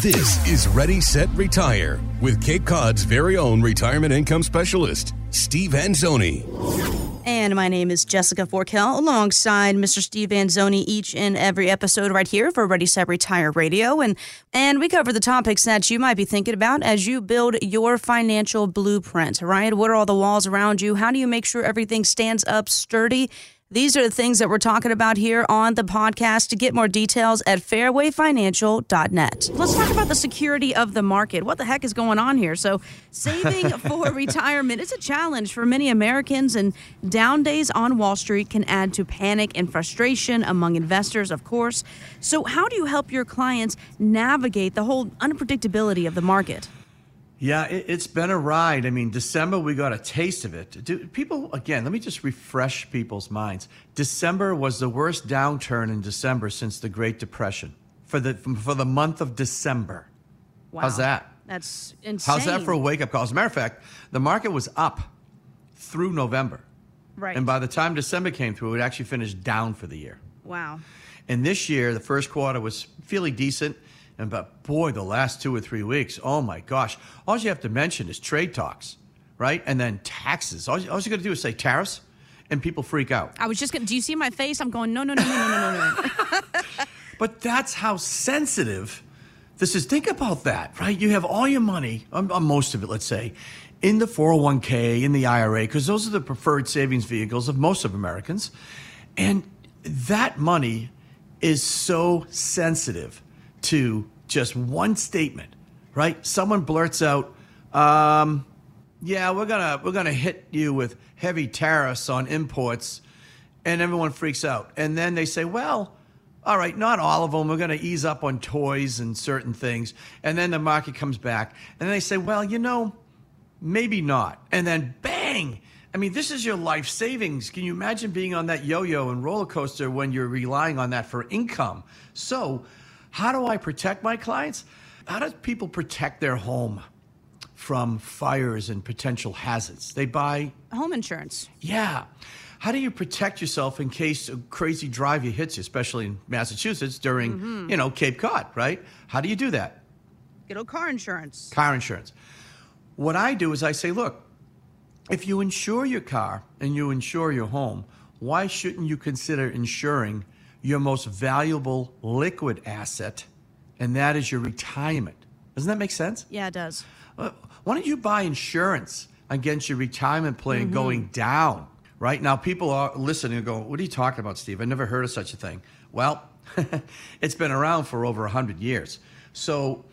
This is Ready, Set, Retire with Cape Cod's very own retirement income specialist, Steve Anzoni. And my name is Jessica Forkel, alongside Mr. Steve Anzoni each and every episode right here for Ready Set Retire Radio. And and we cover the topics that you might be thinking about as you build your financial blueprint, right? What are all the walls around you? How do you make sure everything stands up sturdy? These are the things that we're talking about here on the podcast. To get more details at fairwayfinancial.net. Let's talk about the security of the market. What the heck is going on here? So, saving for retirement is a challenge for many Americans, and down days on Wall Street can add to panic and frustration among investors, of course. So, how do you help your clients navigate the whole unpredictability of the market? Yeah, it, has been a ride. I mean, December we got a taste of it. Do, people again? Let me just refresh people's minds. December was the worst downturn in December since the Great Depression for the for the month of December. Wow. How's that? That's insane. How's that for a wake up call? As a matter of fact, the market was up through November. Right. And by the time December came through, it actually finished down for the year. Wow. And this year, the first quarter was fairly decent. And but boy, the last two or three weeks, oh my gosh! All you have to mention is trade talks, right? And then taxes. All, all you got to do is say tariffs, and people freak out. I was just going. to Do you see my face? I'm going no, no, no, no, no, no, no, no. but that's how sensitive this is. Think about that, right? You have all your money, um, um most of it, let's say, in the 401k, in the IRA, because those are the preferred savings vehicles of most of Americans, and that money is so sensitive to just one statement, right? Someone blurts out, um, "Yeah, we're gonna we're gonna hit you with heavy tariffs on imports," and everyone freaks out. And then they say, "Well." All right, not all of them. We're going to ease up on toys and certain things. And then the market comes back. And they say, well, you know, maybe not. And then bang, I mean, this is your life savings. Can you imagine being on that yo yo and roller coaster when you're relying on that for income? So, how do I protect my clients? How do people protect their home from fires and potential hazards? They buy home insurance. Yeah. How do you protect yourself in case a crazy driver hits you, especially in Massachusetts during, mm-hmm. you know, Cape Cod, right? How do you do that? Get a car insurance. Car insurance. What I do is I say, look, if you insure your car and you insure your home, why shouldn't you consider insuring your most valuable liquid asset, and that is your retirement. Doesn't that make sense? Yeah, it does. Why don't you buy insurance against your retirement plan mm-hmm. going down? Right now, people are listening and going, "What are you talking about, Steve? I never heard of such a thing." Well, it's been around for over hundred years. So,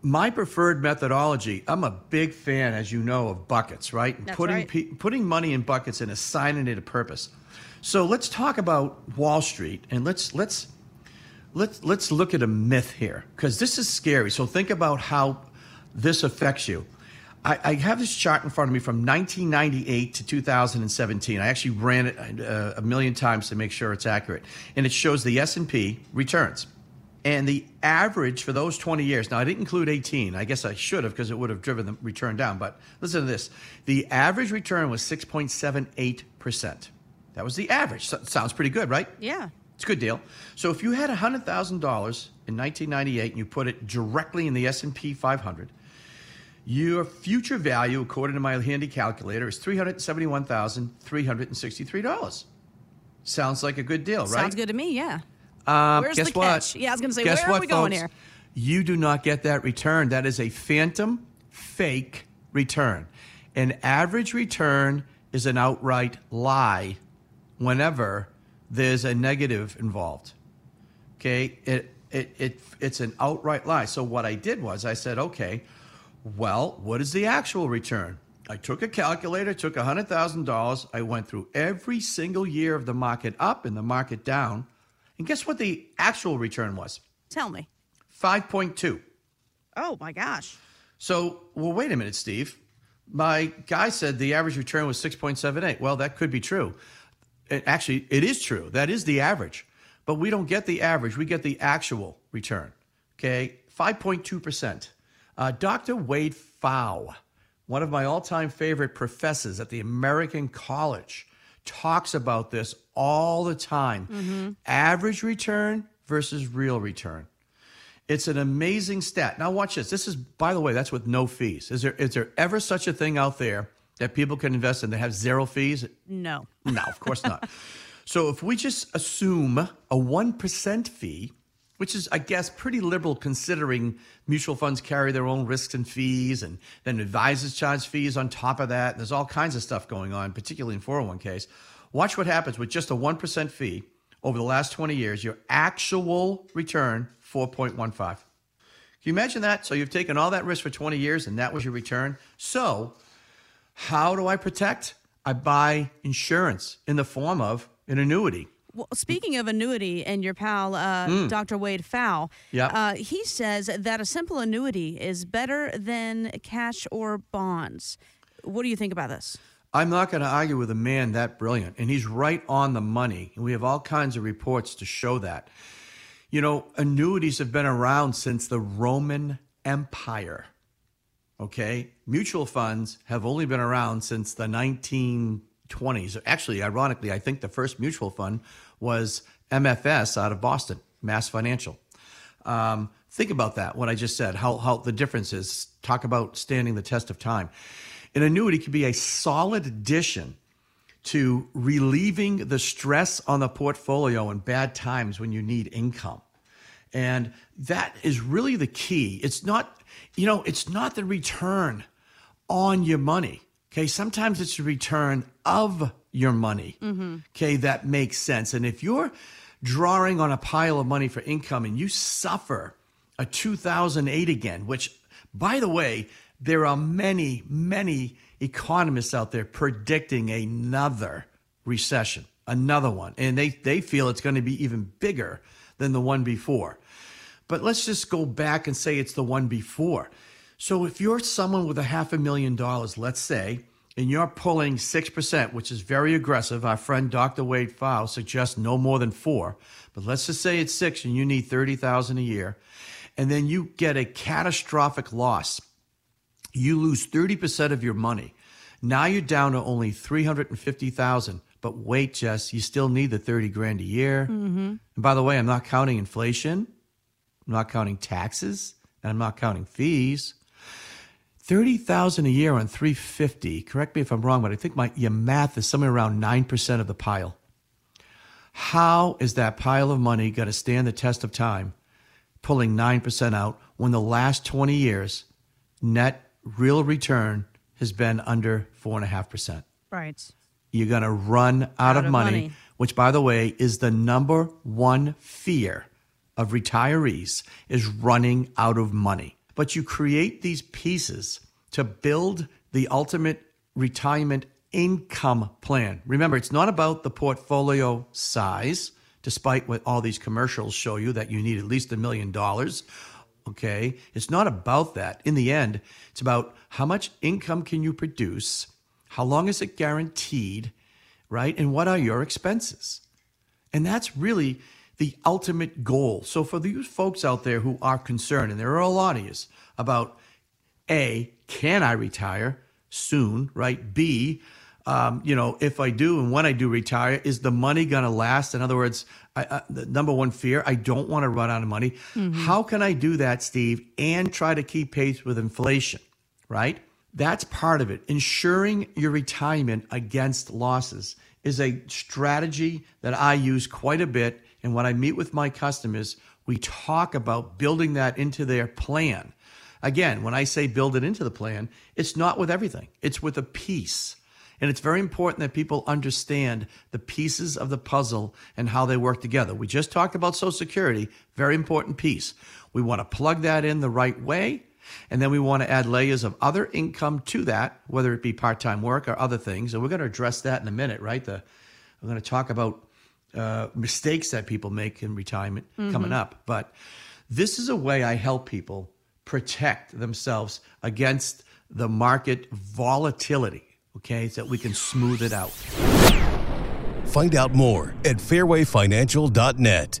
my preferred methodology. I'm a big fan, as you know, of buckets. Right, That's putting right. Pe- putting money in buckets and assigning it a purpose. So let's talk about Wall Street and let's let's let's let's look at a myth here because this is scary. So think about how this affects you. I, I, have this chart in front of me from 1998 to 2017. I actually ran it uh, a million times to make sure it's accurate, and it shows the S&P returns. And the average for those 20 years, now I didn't include 18. I guess I should have because it would have driven the return down. But listen to this the average return was 6.78%. That was the average. So, sounds pretty good, right? Yeah. It's a good deal. So if you had $100,000 in 1998 and you put it directly in the S&P 500, your future value, according to my handy calculator, is $371,363. Sounds like a good deal, right? Sounds good to me, yeah. Um, Where's guess the what? catch? Yeah, I was going to say, guess where what, are we going folks? here? You do not get that return. That is a phantom, fake return. An average return is an outright lie whenever there's a negative involved. Okay, it, it, it, it's an outright lie. So what I did was I said, okay, well, what is the actual return? I took a calculator, took $100,000. I went through every single year of the market up and the market down. And guess what the actual return was? Tell me. 5.2. Oh my gosh. So, well, wait a minute, Steve. My guy said the average return was 6.78. Well, that could be true it, actually, it is true. That is the average. But we don't get the average, we get the actual return. Okay, 5.2%. Uh, Dr. Wade Pfau, one of my all time favorite professors at the American College, talks about this all the time. Mm-hmm. Average return versus real return. It's an amazing stat. Now watch this. This is, by the way, that's with no fees. Is there is there ever such a thing out there that people can invest in that have zero fees? No. No, of course not. so if we just assume a one percent fee, which is, I guess, pretty liberal considering mutual funds carry their own risks and fees, and then advisors charge fees on top of that. There's all kinds of stuff going on, particularly in 401ks. Watch what happens with just a 1% fee over the last 20 years, your actual return, 4.15. Can you imagine that? So you've taken all that risk for 20 years and that was your return. So, how do I protect? I buy insurance in the form of an annuity. Well, speaking of annuity, and your pal, uh, Dr. Wade Pfau, Yep. uh, he says that a simple annuity is better than cash or bonds. What do you think about this? I'm not going to argue with a man that brilliant, and he's right on the money. And we have all kinds of reports to show that. You know, annuities have been around since the Roman Empire. Okay? Mutual funds have only been around since the 1920s. Actually, ironically, I think the first mutual fund was MFS out of Boston, Mass Financial. Um, think about that, what I just said, how, how the difference is. Talk about standing the test of time. An annuity could be a solid addition to relieving the stress on the portfolio in bad times when you need income. And that is really the key. It's not, you know, it's not the return on your money. Okay. Sometimes it's the return of your money. Mm-hmm. Okay. That makes sense. And if you're drawing on a pile of money for income and you suffer a 2008 again, which, by the way, there are many, many economists out there predicting another recession, another one. And they, they feel it's going to be even bigger than the one before. But let's just go back and say it's the one before. So if you're someone with a half a million dollars, let's say, and you're pulling 6%, which is very aggressive, our friend Dr. Wade Pfau suggests no more than four, but let's just say it's six and you need 30,000 a year, and then you get a catastrophic loss. You lose 30% of your money. Now you're down to only 350,000. But wait, Jess, you still need the 30 grand a year. Mm-hmm. And by the way, I'm not counting inflation. I'm not counting taxes, and I'm not counting fees. Thirty thousand a year on three fifty. Correct me if I'm wrong, but I think my your math is somewhere around nine percent of the pile. How is that pile of money going to stand the test of time, pulling nine percent out when the last twenty years net real return has been under four and a half percent? Right. You're going to run out, of, of money, money. which, by the way, is the number one fear of retirees is running out of money. But you create these pieces to build the ultimate retirement income plan. Remember, it's not about the portfolio size, despite what all these commercials show you that you need at least a million dollars. Okay. It's not about that. In the end, it's about how much income can you produce? How long is it guaranteed? Right? And what are your expenses? And that's really the ultimate goal. So for these folks out there who are concerned, and there are a lot of you, about A, can I retire soon? Right? B, um, you know, if I do and when I do retire, is the money going to last? In other words, I, uh, the number one fear, I don't want to run out of money. How can I do that, Steve, and try to keep pace with inflation? Right? That's part of it. Ensuring your retirement against losses is a strategy that I use quite a bit. And when I meet with my customers, we talk about building that into their plan. Again, when I say build it into the plan, it's not with everything, it's with a piece. And it's very important that people understand the pieces of the puzzle and how they work together. We just talked about Social Security, very important piece. We want to plug that in the right way. And then we want to add layers of other income to that, whether it be part time work or other things. And we're going to address that in a minute, right? The, we're going to talk about uh, mistakes that people make in retirement coming up. But this is a way I help people protect themselves against the market volatility, okay, so that we can smooth it out. Find out more at fairwayfinancial.net.